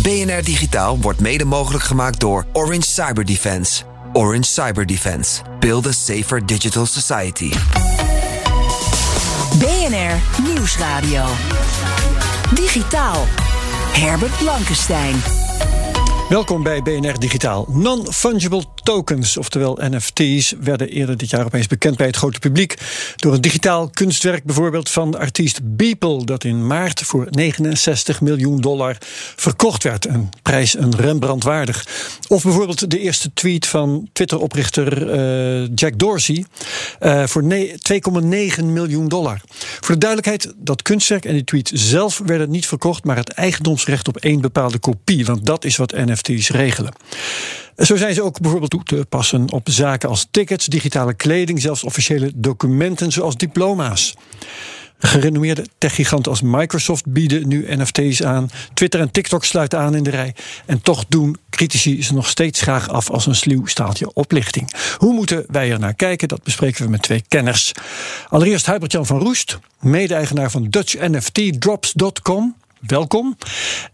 BNR Digitaal wordt mede mogelijk gemaakt door Orange Cyber Defense. Orange Cyber Defense. Build a safer digital society. BNR Nieuwsradio. Digitaal. Herbert Blankenstein. Welkom bij BNR Digitaal. Non-fungible tokens, oftewel NFT's, werden eerder dit jaar opeens bekend bij het grote publiek. Door een digitaal kunstwerk bijvoorbeeld van de artiest Beeple, dat in maart voor 69 miljoen dollar verkocht werd. Een prijs een Rembrandt waardig. Of bijvoorbeeld de eerste tweet van Twitter-oprichter uh, Jack Dorsey uh, voor 2,9 miljoen dollar. Voor de duidelijkheid, dat kunstwerk en die tweet zelf werden niet verkocht, maar het eigendomsrecht op één bepaalde kopie. Want dat is wat NFT NFT's regelen. Zo zijn ze ook bijvoorbeeld toe te passen op zaken als tickets, digitale kleding, zelfs officiële documenten zoals diploma's. Gerenommeerde techgiganten als Microsoft bieden nu NFT's aan. Twitter en TikTok sluiten aan in de rij. En toch doen critici ze nog steeds graag af als een sluw staaltje oplichting. Hoe moeten wij er naar kijken? Dat bespreken we met twee kenners. Allereerst Hubert-Jan van Roest, mede-eigenaar van DutchNFTDrops.com welkom.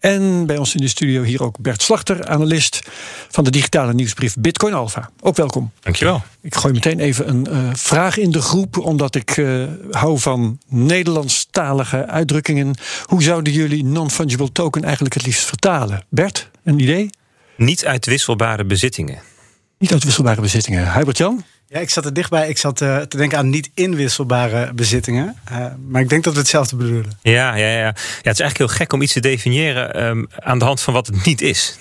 En bij ons in de studio hier ook Bert Slachter, analist van de digitale nieuwsbrief Bitcoin Alpha. Ook welkom. Dankjewel. Ik gooi meteen even een uh, vraag in de groep, omdat ik uh, hou van Nederlandstalige uitdrukkingen. Hoe zouden jullie non-fungible token eigenlijk het liefst vertalen? Bert, een idee? Niet uitwisselbare bezittingen. Niet uitwisselbare bezittingen. Hubert-Jan? Ja, ik zat er dichtbij. Ik zat uh, te denken aan niet inwisselbare bezittingen. Uh, maar ik denk dat we hetzelfde bedoelen. Ja, ja, ja. ja, het is eigenlijk heel gek om iets te definiëren um, aan de hand van wat het niet is.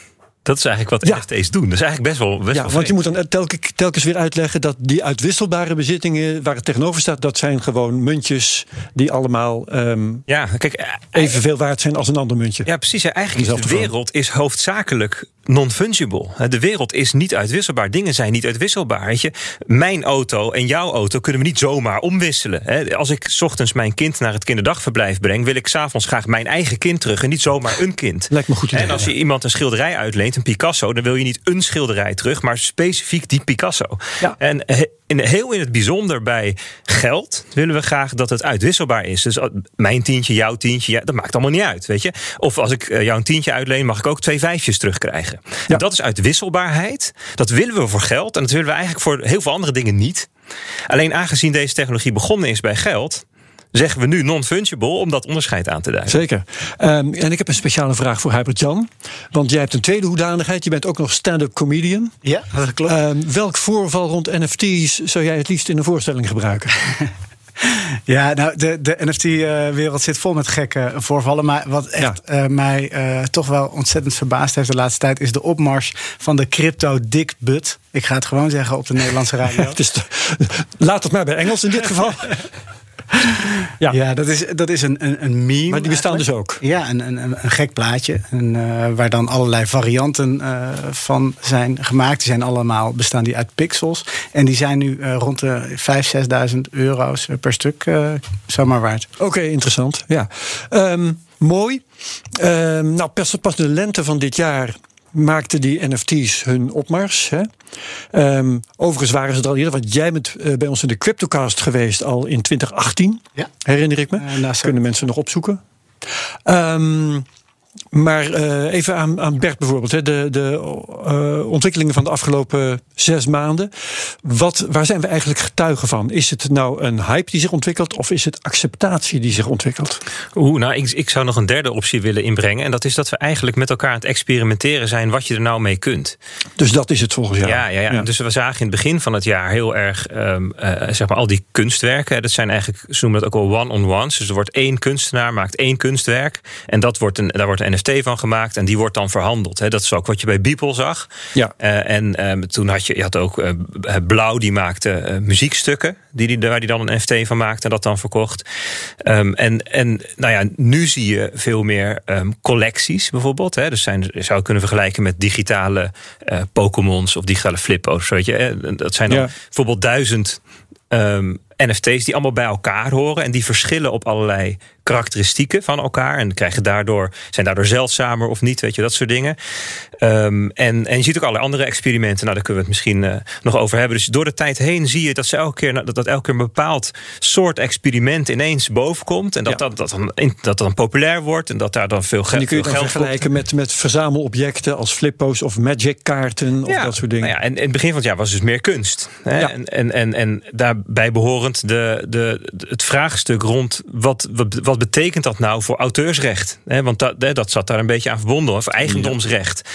Dat is eigenlijk wat ja. NFT's doen. Dat is eigenlijk best wel. Best ja, wel want je moet dan telkens, telkens weer uitleggen dat die uitwisselbare bezittingen waar het tegenover staat, dat zijn gewoon muntjes die allemaal um, ja, kijk, evenveel waard zijn als een ander muntje. Ja, precies. Ja, eigenlijk is de wereld is hoofdzakelijk non-fungible. De wereld is niet uitwisselbaar. Dingen zijn niet uitwisselbaar. Weet je? Mijn auto en jouw auto kunnen we niet zomaar omwisselen. Als ik ochtends mijn kind naar het kinderdagverblijf breng, wil ik s'avonds graag mijn eigen kind terug en niet zomaar een kind. Lijkt me goed. En als je iemand een schilderij uitleent, een Picasso, dan wil je niet een schilderij terug, maar specifiek die Picasso. Ja. En in, heel in het bijzonder bij geld willen we graag dat het uitwisselbaar is. Dus mijn tientje, jouw tientje, ja, dat maakt allemaal niet uit, weet je. Of als ik jou een tientje uitleen, mag ik ook twee vijfjes terugkrijgen. Ja. Dat is uitwisselbaarheid. Dat willen we voor geld en dat willen we eigenlijk voor heel veel andere dingen niet. Alleen aangezien deze technologie begonnen is bij geld, zeggen we nu non-fungible om dat onderscheid aan te duiden. Zeker. Um, en ik heb een speciale vraag voor Hubert Jan. Want jij hebt een tweede hoedanigheid. Je bent ook nog stand-up comedian. Ja, dat klopt. Um, welk voorval rond NFT's zou jij het liefst in een voorstelling gebruiken? Ja, nou, de, de NFT-wereld zit vol met gekke voorvallen. Maar wat echt ja. uh, mij uh, toch wel ontzettend verbaasd heeft de laatste tijd... is de opmars van de crypto-dick butt. Ik ga het gewoon zeggen op de Nederlandse radio. laat het maar bij Engels in dit geval. Ja, ja dat, is, dat is een, een, een meme. Maar die bestaan eigenlijk. dus ook. Ja, een, een, een gek plaatje. En, uh, waar dan allerlei varianten uh, van zijn gemaakt. Die zijn allemaal, bestaan die uit pixels. En die zijn nu uh, rond de 5.000, 6.000 euro's per stuk zomaar waard. Oké, okay, interessant. Ja. Um, mooi. Um, nou, pas, pas de lente van dit jaar maakten die NFT's hun opmars. Hè? Um, overigens waren ze er al eerder, want jij bent uh, bij ons in de Cryptocast geweest al in 2018. Ja. Herinner ik me. Uh, nou, Kunnen mensen nog opzoeken. Um, maar uh, even aan, aan Bert bijvoorbeeld, hè, de, de uh, ontwikkelingen van de afgelopen zes maanden. Wat, waar zijn we eigenlijk getuigen van? Is het nou een hype die zich ontwikkelt of is het acceptatie die zich ontwikkelt? Oeh, nou, ik, ik zou nog een derde optie willen inbrengen. En dat is dat we eigenlijk met elkaar aan het experimenteren zijn wat je er nou mee kunt. Dus dat is het volgens jou? Ja, ja, ja. ja. Dus we zagen in het begin van het jaar heel erg, um, uh, zeg maar, al die kunstwerken. Dat zijn eigenlijk, ze noemen dat ook wel one-on-ones. Dus er wordt één kunstenaar, maakt één kunstwerk. En dat wordt een, daar wordt een NFT van gemaakt en die wordt dan verhandeld. Hè. Dat is ook wat je bij Beeple zag. Ja. Uh, en ehm, toen had je, je had ook uh, Blauw, die maakte muziekstukken die, die, waar die dan een NFT van maakte en dat dan verkocht. Um, en, en nou ja, nu zie je veel meer um, collecties bijvoorbeeld. Hè. Dus zijn, je zou kunnen vergelijken met digitale Pokémons of digitale flippo's. Weet je. Dat zijn dan ja. bijvoorbeeld duizend um, NFT's die allemaal bij elkaar horen en die verschillen op allerlei karakteristieken van elkaar en krijgen daardoor, zijn daardoor zeldzamer of niet, weet je, dat soort dingen. Um, en, en je ziet ook allerlei andere experimenten, nou daar kunnen we het misschien uh, nog over hebben. Dus door de tijd heen zie je dat, ze elke keer, dat, dat elke keer een bepaald soort experiment ineens bovenkomt en dat, ja. dat, dat, dan, dat dan populair wordt en dat daar dan veel, en die kun je dan geld vergelijken met, met verzamelobjecten als flippo's of magic kaarten of ja. dat soort dingen. Nou ja, en in het begin van het jaar was dus meer kunst. Hè? Ja. En, en, en, en daarbij behorend de, de, het vraagstuk rond wat, wat, betekent dat nou voor auteursrecht? Want dat, dat zat daar een beetje aan verbonden, of eigendomsrecht.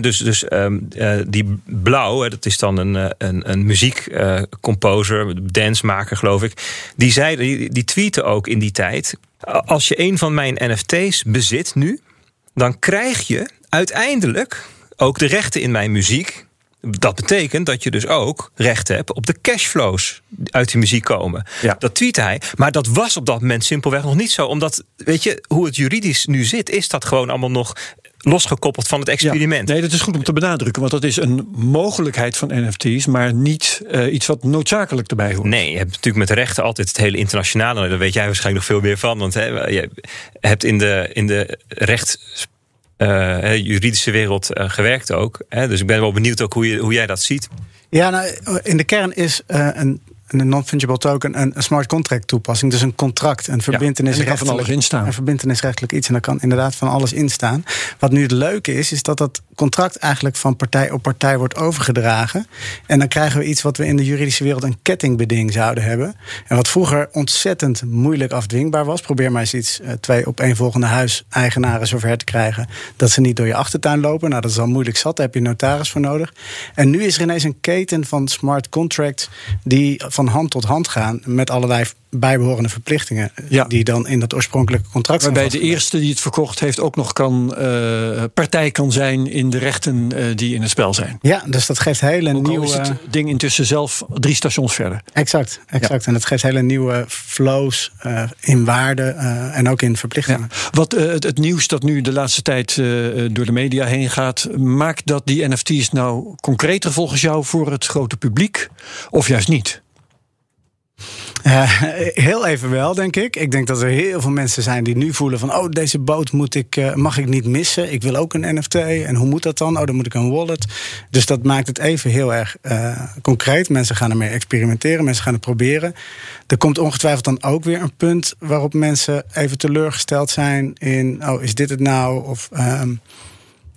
Dus dus um, uh, die Blauw, dat is dan een, een, een muziekcomposer, dancemaker geloof ik. Die, zei, die, die tweette ook in die tijd. Als je een van mijn NFT's bezit nu, dan krijg je uiteindelijk ook de rechten in mijn muziek. Dat betekent dat je dus ook recht hebt op de cashflows uit die muziek komen. Ja. Dat tweet hij. Maar dat was op dat moment simpelweg nog niet zo. Omdat, weet je, hoe het juridisch nu zit, is dat gewoon allemaal nog losgekoppeld van het experiment. Ja, nee, dat is goed om te benadrukken, want dat is een mogelijkheid van NFT's, maar niet uh, iets wat noodzakelijk erbij hoort. Nee, je hebt natuurlijk met rechten altijd het hele internationale. Daar weet jij waarschijnlijk nog veel meer van. Want hè, je hebt in de, in de rechts uh, juridische wereld uh, gewerkt ook. Hè? Dus ik ben wel benieuwd ook hoe, je, hoe jij dat ziet. Ja, nou, in de kern is uh, een, een non-fungible token een, een, smart contract toepassing. Dus een contract, een verbindenisrechtelijk, ja, van alles instaan. Een verbindenisrechtelijk iets. En daar kan inderdaad van alles in staan. Wat nu het leuke is, is dat dat contract eigenlijk van partij op partij wordt overgedragen. En dan krijgen we iets wat we in de juridische wereld een kettingbeding zouden hebben. En wat vroeger ontzettend moeilijk afdwingbaar was. Probeer maar eens iets uh, twee opeenvolgende huiseigenaren zover te krijgen dat ze niet door je achtertuin lopen. Nou, dat is al moeilijk zat. Daar heb je notaris voor nodig. En nu is er ineens een keten van smart contracts die van hand tot hand gaan met allerlei bijbehorende verplichtingen ja. die dan in dat oorspronkelijke contract Waarbij zijn. de eerste die het verkocht heeft ook nog kan uh, partij kan zijn in de rechten uh, die in het spel zijn. Ja, dus dat geeft hele ook nieuwe. Is het ding intussen zelf drie stations verder. Exact, exact. Ja. En dat geeft hele nieuwe flows uh, in waarde en ook in verplichtingen. Ja. Wat het, het, nieuws dat nu de laatste tijd door de media heen gaat, maakt dat die NFT's nou concreter volgens jou voor het grote publiek of juist niet? Uh, heel even wel, denk ik. Ik denk dat er heel veel mensen zijn die nu voelen van... oh, deze boot moet ik, uh, mag ik niet missen. Ik wil ook een NFT. En hoe moet dat dan? Oh, dan moet ik een wallet. Dus dat maakt het even heel erg uh, concreet. Mensen gaan ermee experimenteren. Mensen gaan het proberen. Er komt ongetwijfeld dan ook weer een punt... waarop mensen even teleurgesteld zijn in... oh, is dit het nou? Of... Um,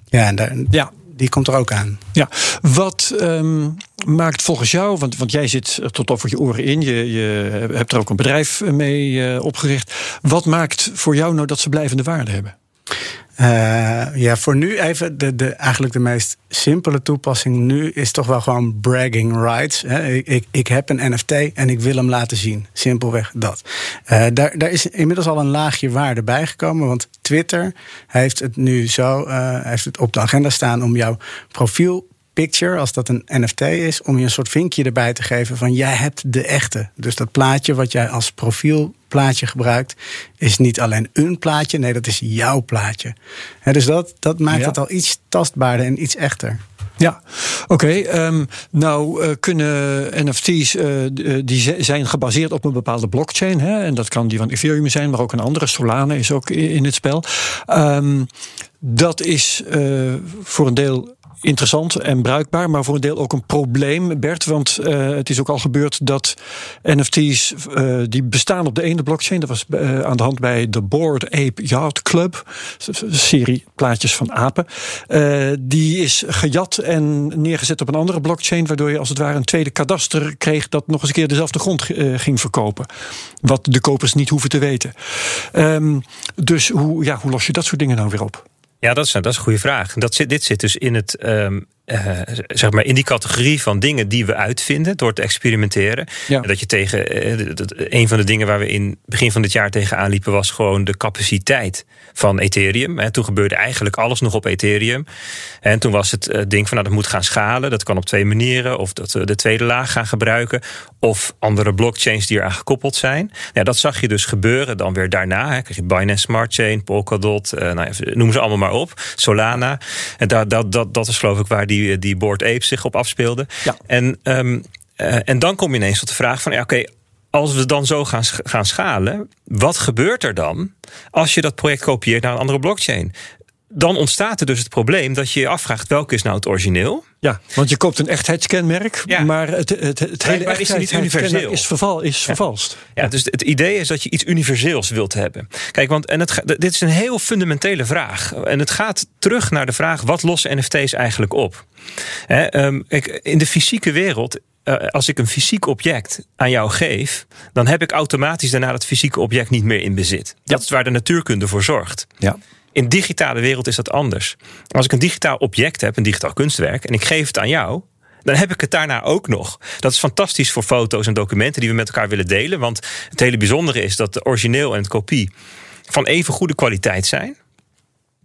ja, en daar, ja, die komt er ook aan. Ja, wat um, maakt volgens jou, want, want jij zit tot over je oren in, je, je hebt er ook een bedrijf mee uh, opgericht. Wat maakt voor jou nou dat ze blijvende waarde hebben? Uh, ja, voor nu even de, de, eigenlijk de meest simpele toepassing nu is toch wel gewoon bragging rights. Ik, ik, ik heb een NFT en ik wil hem laten zien. Simpelweg dat. Uh, daar, daar is inmiddels al een laagje waarde bijgekomen. Want Twitter heeft het nu zo heeft het op de agenda staan om jouw profiel picture, als dat een NFT is, om je een soort vinkje erbij te geven van jij hebt de echte. Dus dat plaatje wat jij als profielplaatje gebruikt, is niet alleen een plaatje, nee, dat is jouw plaatje. He, dus dat, dat maakt ja. het al iets tastbaarder en iets echter. Ja, oké. Okay, um, nou uh, kunnen NFT's, uh, die zijn gebaseerd op een bepaalde blockchain. Hè? En dat kan die van Ethereum zijn, maar ook een andere. Solana is ook in het spel. Um, dat is uh, voor een deel interessant en bruikbaar, maar voor een deel ook een probleem, Bert. Want uh, het is ook al gebeurd dat NFT's uh, die bestaan op de ene blockchain, dat was uh, aan de hand bij de Bored Ape Yacht Club, een serie plaatjes van apen, die is gejat en neergezet op een andere blockchain, waardoor je als het ware een tweede kadaster kreeg dat nog eens een keer dezelfde grond ging verkopen. Wat de kopers niet hoeven te weten. Um, dus hoe, ja, hoe los je dat soort dingen nou weer op? Ja, dat is, dat is een goede vraag. Dat zit, dit zit dus in het um, uh, zeg maar in die categorie van dingen die we uitvinden door te experimenteren. En dat je tegen uh, dat, een van de dingen waar we in begin van dit jaar tegenaan liepen, was gewoon de capaciteit van Ethereum. En toen gebeurde eigenlijk alles nog op Ethereum. En toen was het uh, ding van nou, dat moet gaan schalen. Dat kan op twee manieren. Of dat we de tweede laag gaan gebruiken. Of andere blockchains die eraan gekoppeld zijn. Dat zag je dus gebeuren dan weer daarna. Hè. Krijg je Binance Smart Chain, Polkadot, nou, noem ze allemaal maar op. Solana. En dat, dat, dat, dat is geloof ik waar die, die Board Apes zich op afspeelde. Ja. En, um, uh, en dan kom je ineens tot de vraag van... Ja, oké, als we dan zo gaan, gaan schalen, wat gebeurt er dan als je dat project kopieert naar een andere blockchain? Dan ontstaat er dus het probleem dat je je afvraagt welke is nou het origineel. Ja, want je koopt een echtheidskenmerk, ja. maar het, het, het hele is niet universeel. Is, verval, is vervalst. Ja, dus het idee is dat je iets universeels wilt hebben. Kijk, want en het, dit is een heel fundamentele vraag. En het gaat terug naar de vraag: wat lossen NFT's eigenlijk op? He, um, in de fysieke wereld uh, als ik een fysiek object aan jou geef, dan heb ik automatisch daarna dat fysieke object niet meer in bezit. Dat ja. is waar de natuurkunde voor zorgt. Ja. In de digitale wereld is dat anders. Als ik een digitaal object heb, een digitaal kunstwerk, en ik geef het aan jou, dan heb ik het daarna ook nog. Dat is fantastisch voor foto's en documenten die we met elkaar willen delen. Want het hele bijzondere is dat de origineel en het kopie van even goede kwaliteit zijn.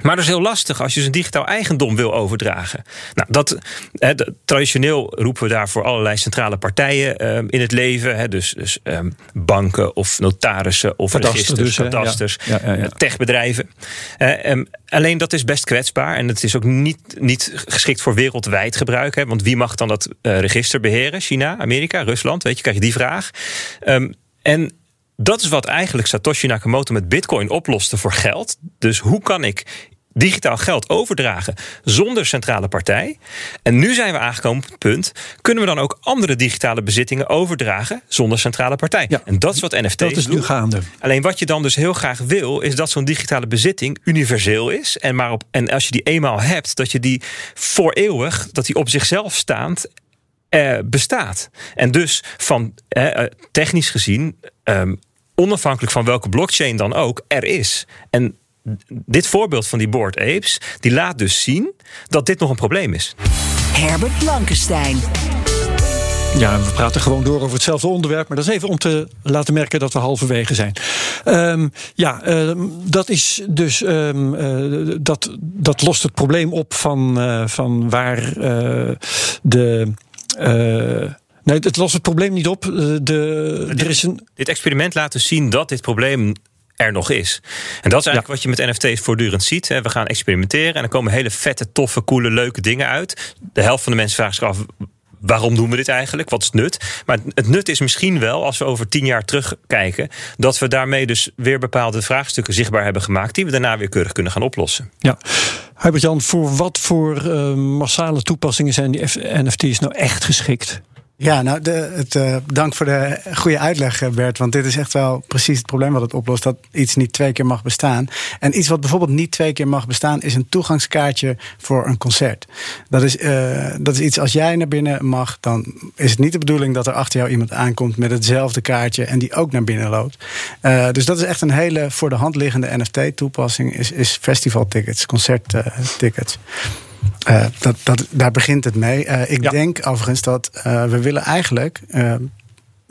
Maar dat is heel lastig als je zijn digitaal eigendom wil overdragen. Nou, dat, he, traditioneel roepen we daarvoor allerlei centrale partijen um, in het leven. He, dus dus um, banken of notarissen of registers, dus, ja. Ja, ja, techbedrijven. Uh, um, alleen dat is best kwetsbaar en het is ook niet, niet geschikt voor wereldwijd gebruik. Hè, want wie mag dan dat uh, register beheren? China, Amerika, Rusland? Weet je, krijg je die vraag. en dat is wat eigenlijk Satoshi Nakamoto met Bitcoin oploste voor geld. Dus hoe kan ik digitaal geld overdragen zonder centrale partij? En nu zijn we aangekomen op het punt: kunnen we dan ook andere digitale bezittingen overdragen zonder centrale partij? Ja, en dat is wat NFT's Dat is nu gaande. Alleen wat je dan dus heel graag wil, is dat zo'n digitale bezitting universeel is. En, maar op, en als je die eenmaal hebt, dat je die voor eeuwig, dat die op zichzelf staand uh, bestaat. En dus van uh, technisch gezien um, onafhankelijk van welke blockchain dan ook, er is. En dit voorbeeld van die Board Apes, die laat dus zien dat dit nog een probleem is. Herbert Blankenstein. Ja, we praten gewoon door over hetzelfde onderwerp. Maar dat is even om te laten merken dat we halverwege zijn. Um, ja, uh, dat is dus. Um, uh, dat, dat lost het probleem op van, uh, van waar de. Nee, het lost het probleem niet op. De, er is een... Dit experiment laat dus zien dat dit probleem er nog is. En dat is eigenlijk ja. wat je met NFT's voortdurend ziet. We gaan experimenteren en er komen hele vette, toffe, coole, leuke dingen uit. De helft van de mensen vraagt zich af waarom doen we dit eigenlijk? Wat is het nut? Maar het nut is misschien wel, als we over tien jaar terugkijken, dat we daarmee dus weer bepaalde vraagstukken zichtbaar hebben gemaakt, die we daarna weer keurig kunnen gaan oplossen. Ja. Hubert-Jan, voor wat voor uh, massale toepassingen zijn die NFT's nou echt geschikt? Ja, nou, de, het, uh, dank voor de goede uitleg, eh, Bert. Want dit is echt wel precies het probleem wat het oplost: dat iets niet twee keer mag bestaan. En iets wat bijvoorbeeld niet twee keer mag bestaan, is een toegangskaartje voor een concert. Dat is, uh, dat is iets als jij naar binnen mag, dan is het niet de bedoeling dat er achter jou iemand aankomt met hetzelfde kaartje en die ook naar binnen loopt. Dus dat is echt een hele voor de hand liggende NFT-toepassing: is, is festivaltickets, concerttickets. Uh, dat, dat, daar begint het mee. Uh, ik ja. denk overigens dat uh, we willen eigenlijk.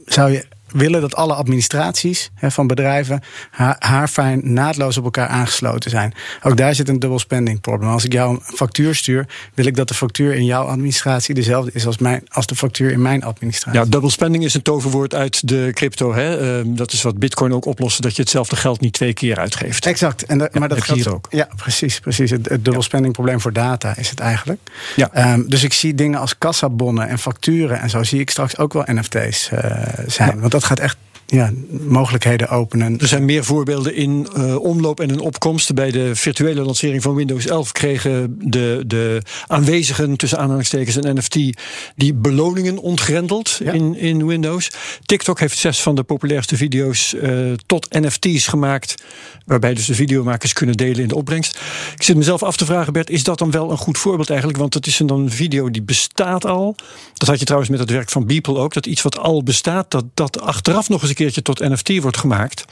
zou je willen dat alle administraties hè, van bedrijven haar, haarfijn naadloos op elkaar aangesloten zijn. Ook daar zit een dubbel spending probleem. Als ik jou een factuur stuur, wil ik dat de factuur in jouw administratie dezelfde is als, mijn, als de factuur in mijn administratie. Ja, double spending is een toverwoord uit de crypto. Hè? Uh, dat is wat Bitcoin ook oplost, dat je hetzelfde geld niet twee keer uitgeeft. Exact. En de, ja, maar dat geldt ook. Ja, precies. precies. Het, het dubbel spending probleem voor data is het eigenlijk. Ja. Um, dus ik zie dingen als kassabonnen en facturen en zo zie ik straks ook wel NFT's uh, zijn. Ja. Want dat gaat echt ja, mogelijkheden openen. Er zijn meer voorbeelden in uh, omloop en in opkomst. Bij de virtuele lancering van Windows 11 kregen de, de aanwezigen, tussen aanhalingstekens en NFT, die beloningen ontgrendeld ja. in, in Windows. TikTok heeft zes van de populairste video's uh, tot NFT's gemaakt, waarbij dus de videomakers kunnen delen in de opbrengst. Ik zit mezelf af te vragen, Bert, is dat dan wel een goed voorbeeld eigenlijk? Want het is een, een video die bestaat al. Dat had je trouwens met het werk van Beeple ook, dat iets wat al bestaat, dat, dat achteraf nog eens een keertje tot NFT wordt gemaakt.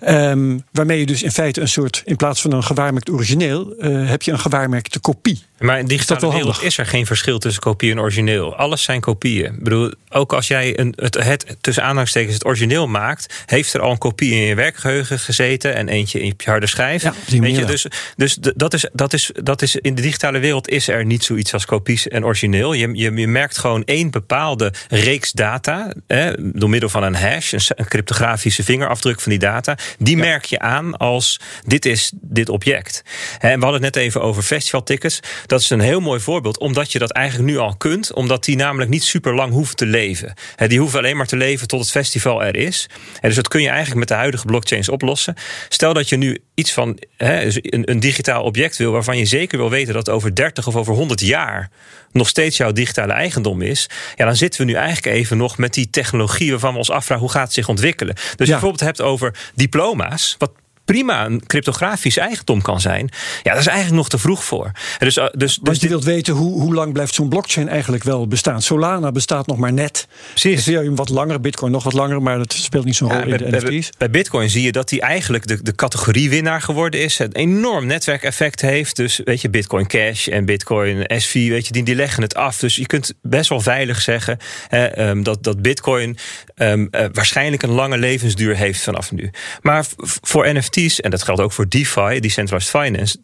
Ehm, waarmee je dus in feite een soort, in plaats van een gewaarmerkt origineel, uh, heb je een gewaarmerkte kopie. Maar in digitale is wereld is er geen verschil tussen kopie en origineel. Alles zijn kopieën. Ik bedoel, ook als jij een, het, het tussen aanhalingstekens het origineel maakt, heeft er al een kopie in je werkgeheugen gezeten en eentje in je harde schijf. Ja, Weet je, dus dus dat, is, dat, is, dat is in de digitale wereld is er niet zoiets als kopies en origineel. Je, je, je merkt gewoon één bepaalde reeks data hè, door middel van een hash, een, cryptografische vingerafdruk van die data. Die merk je aan als dit is dit object. En we hadden het net even over festivaltickets. Dat is een heel mooi voorbeeld, omdat je dat eigenlijk nu al kunt, omdat die namelijk niet super lang hoeven te leven. Die hoeven alleen maar te leven tot het festival er is. En dus dat kun je eigenlijk met de huidige blockchains oplossen. Stel dat je nu iets van dus een, een digitaal object wil waarvan je zeker wil weten dat over 30 of over 100 jaar nog steeds jouw digitale eigendom is, ja, dan zitten we nu eigenlijk even nog met die technologie waarvan we ons afvragen hoe gaat het zich ontwikkelen. Dus ja. je bijvoorbeeld hebt over diploma's, wat prima een cryptografisch eigendom kan zijn. Ja, dat is eigenlijk nog te vroeg voor. Dus, uh, dus, dus je wilt weten hoe, hoe lang blijft zo'n blockchain eigenlijk wel bestaan. Solana bestaat nog maar net. Precies. Ethereum wat langer, Bitcoin nog wat langer, maar dat speelt niet zo'n rol in de NFT's. Bij, Bitcoin zie je dat hij eigenlijk de, de categoriewinnaar geworden is. Het enorm netwerkeffect heeft. Dus weet je, Bitcoin Cash en Bitcoin SV, weet je, die, die leggen het af. Dus je kunt best wel veilig zeggen hè, dat, dat Bitcoin um, uh, waarschijnlijk een lange levensduur heeft vanaf nu. Maar voor En dat geldt ook voor DeFi, Decentralized Finance,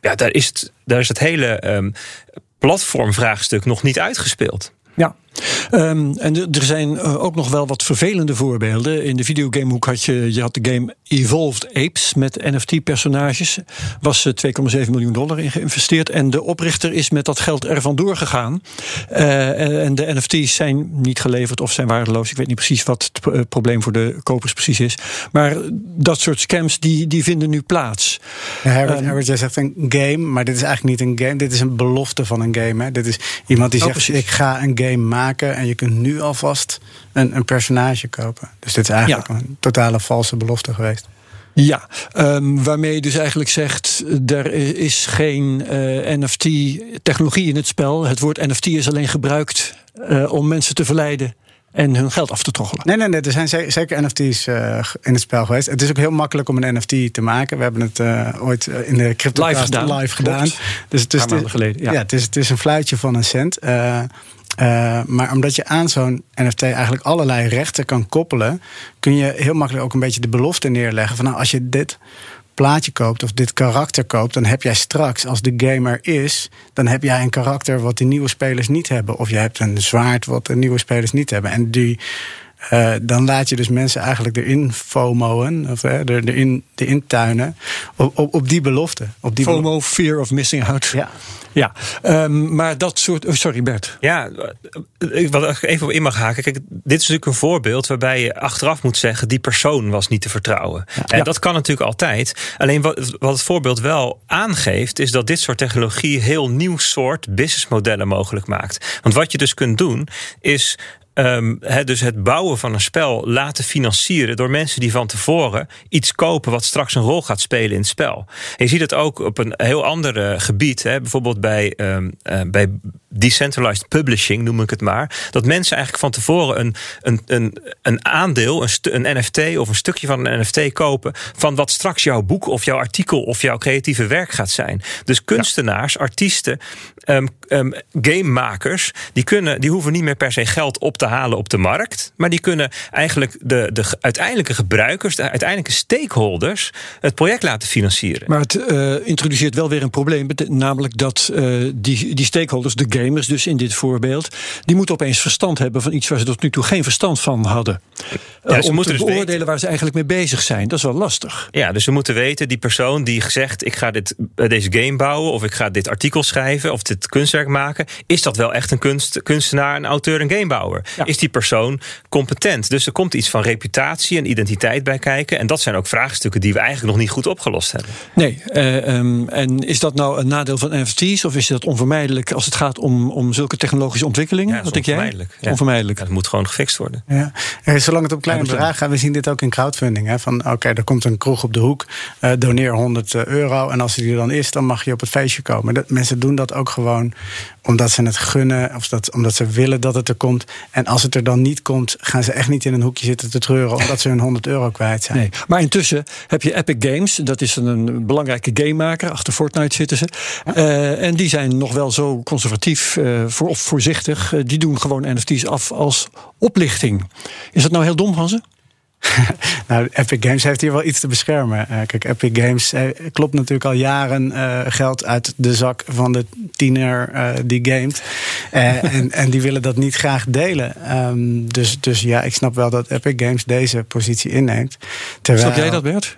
ja, daar, is het, daar is het hele um, platformvraagstuk nog niet uitgespeeld. Um, en er zijn uh, ook nog wel wat vervelende voorbeelden. In de videogamehoek had je, je had de game Evolved Apes met NFT-personages. Was 2,7 uh, miljoen dollar in geïnvesteerd. En de oprichter is met dat geld ervan doorgegaan. Uh, en de NFT's zijn niet geleverd of zijn waardeloos. Ik weet niet precies wat het probleem voor de kopers precies is. Maar dat soort scams die, die vinden nu plaats. Ja, Herbert, um, Herbert, jij zegt een game, maar dit is eigenlijk niet een game. Dit is een belofte van een game. Hè? Dit is iemand die oh, zegt: precies. Ik ga een game maken en je kunt nu alvast een, een personage kopen. Dus dit is eigenlijk een totale valse belofte geweest. Ja, um, waarmee je dus eigenlijk zegt: er is geen uh, eh, NFT-technologie in het spel. Het woord NFT is alleen gebruikt uh, om mensen te verleiden en hun geld af te troggelen. Nee, nee, nee. Er zijn zeker NFT's uh, in het spel geweest. Het is ook heel makkelijk om een NFT te maken. We hebben het uh, ooit in de crypto live gedaan. Live gedaan. Dus het is, geleden. Ja, het, is, het is een fluitje van een cent. Uh, uh, maar omdat je aan zo'n NFT eigenlijk allerlei rechten kan koppelen, kun je heel makkelijk ook een beetje de belofte neerleggen van nou, als je dit plaatje koopt of dit karakter koopt, dan heb jij straks, als de gamer is, dan heb jij een karakter wat de nieuwe spelers niet hebben. Of je hebt een zwaard wat de nieuwe spelers niet hebben. En die, uh, dan laat je dus mensen eigenlijk erin FOMO'en, of uh, erin, erin tuinen, op, op, op die belofte. Op die FOMO, belofte. fear of missing out. Ja. Ja, um, maar dat soort. Oh, sorry, Bert. Ja, wat ik even op in mag haken. Kijk, dit is natuurlijk een voorbeeld waarbij je achteraf moet zeggen: die persoon was niet te vertrouwen. Ja. En dat kan natuurlijk altijd. Alleen wat, wat het voorbeeld wel aangeeft, is dat dit soort technologie heel nieuw soort businessmodellen mogelijk maakt. Want wat je dus kunt doen, is Um, dus het bouwen van een spel laten financieren door mensen die van tevoren iets kopen wat straks een rol gaat spelen in het spel. Je ziet het ook op een heel ander gebied, hè, bijvoorbeeld bij, um, bij decentralized publishing, noem ik het maar. Dat mensen eigenlijk van tevoren een, een, een, een aandeel, een, een NFT of een stukje van een NFT kopen van wat straks jouw boek of jouw artikel of jouw creatieve werk gaat zijn. Dus kunstenaars, artiesten, um, um, gamemakers, die, kunnen, die hoeven niet meer per se geld op te halen op de markt. Maar die kunnen eigenlijk de, de uiteindelijke gebruikers, de uiteindelijke stakeholders, het project laten financieren. Maar het uh, introduceert wel weer een probleem. Namelijk dat uh, die, die stakeholders, de dus in dit voorbeeld, die moeten opeens verstand hebben van iets waar ze tot nu toe geen verstand van hadden. Ja, uh, om te dus beoordelen weten. waar ze eigenlijk mee bezig zijn. Dat is wel lastig. Ja, dus ze moeten weten, die persoon die zegt: ik ga dit, deze game bouwen, of ik ga dit artikel schrijven, of dit kunstwerk maken. Is dat wel echt een kunst, kunstenaar, een auteur, een gamebouwer? Ja. Is die persoon competent? Dus er komt iets van reputatie en identiteit bij kijken. En dat zijn ook vraagstukken die we eigenlijk nog niet goed opgelost hebben. Nee, uh, um, en is dat nou een nadeel van NFT's of is dat onvermijdelijk als het gaat om om, om zulke technologische ontwikkelingen? Ja, dat wat is denk jij? onvermijdelijk. Ja. Moet gewoon gefixt worden. Ja. En zolang het op kleine bedragen gaat, we zien dit ook in crowdfunding. Hè, van oké, er komt een kroeg op de hoek, eh, doneer 100 euro. En als die er dan is, dan mag je op het feestje komen. Dat, mensen doen dat ook gewoon omdat ze het gunnen, of dat, omdat ze willen dat het er komt. En als het er dan niet komt, gaan ze echt niet in een hoekje zitten te treuren, omdat ze hun 100 euro kwijt zijn. Nee. Maar intussen heb je Epic Games. Dat is een belangrijke gamemaker. Achter Fortnite zitten ze. Eh, en die zijn nog wel zo conservatief eh, voor, of voorzichtig. Eh, die doen gewoon NFT's af als oplichting. Is dat nou heel dom van ze? Nou, Epic Games heeft hier wel iets te beschermen. Uh, kijk, Epic Games klopt natuurlijk al jaren uh, geld uit de zak van de tiener die gamet. en, en die willen dat niet graag delen. Um, dus, dus ja, ik snap wel dat Epic Games deze positie inneemt. Terwijl... Snap jij dat, Bert?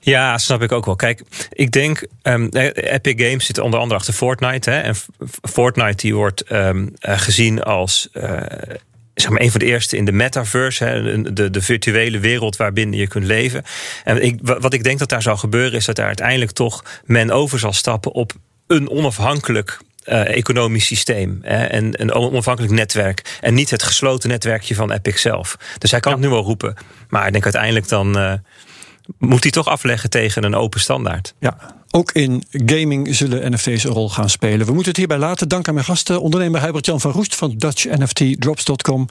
Ja, snap ik ook wel. Kijk, ik denk, um, Epic Games zit onder andere achter Fortnite. Hè, en Fortnite die wordt um, gezien als zeg maar een van de eerste in de metaverse, hè, de, de virtuele wereld waarbinnen je kunt leven. En ik, wat ik denk dat daar zal gebeuren, is dat daar uiteindelijk toch men over zal stappen op een onafhankelijk uh, economisch systeem hè, en een onafhankelijk netwerk. En niet het gesloten netwerkje van Epic zelf. Dus hij kan het nu wel roepen. Maar ik denk uiteindelijk dan. Uh, moet hij toch afleggen tegen een open standaard. Ja, ook in gaming zullen NFT's een rol gaan spelen. We moeten het hierbij laten. Dank aan mijn gasten. Ondernemer Hubert-Jan van Roest van DutchNFTDrops.com.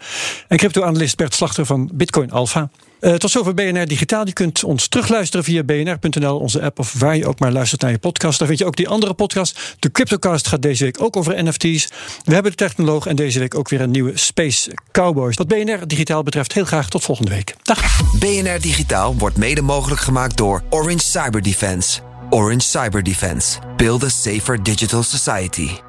En crypto-analyst Bert Slachter van Bitcoin Alpha. Uh, tot zover BNR Digitaal. Je kunt ons terugluisteren via bnr.nl, onze app... of waar je ook maar luistert naar je podcast. Daar vind je ook die andere podcast. De Cryptocast gaat deze week ook over NFT's. We hebben de technoloog en deze week ook weer een nieuwe Space Cowboys. Wat BNR Digitaal betreft, heel graag tot volgende week. Dag. BNR Digitaal wordt mede mogelijk gemaakt door Orange Cyber Defense. Orange Cyber Defense. Build a safer digital society.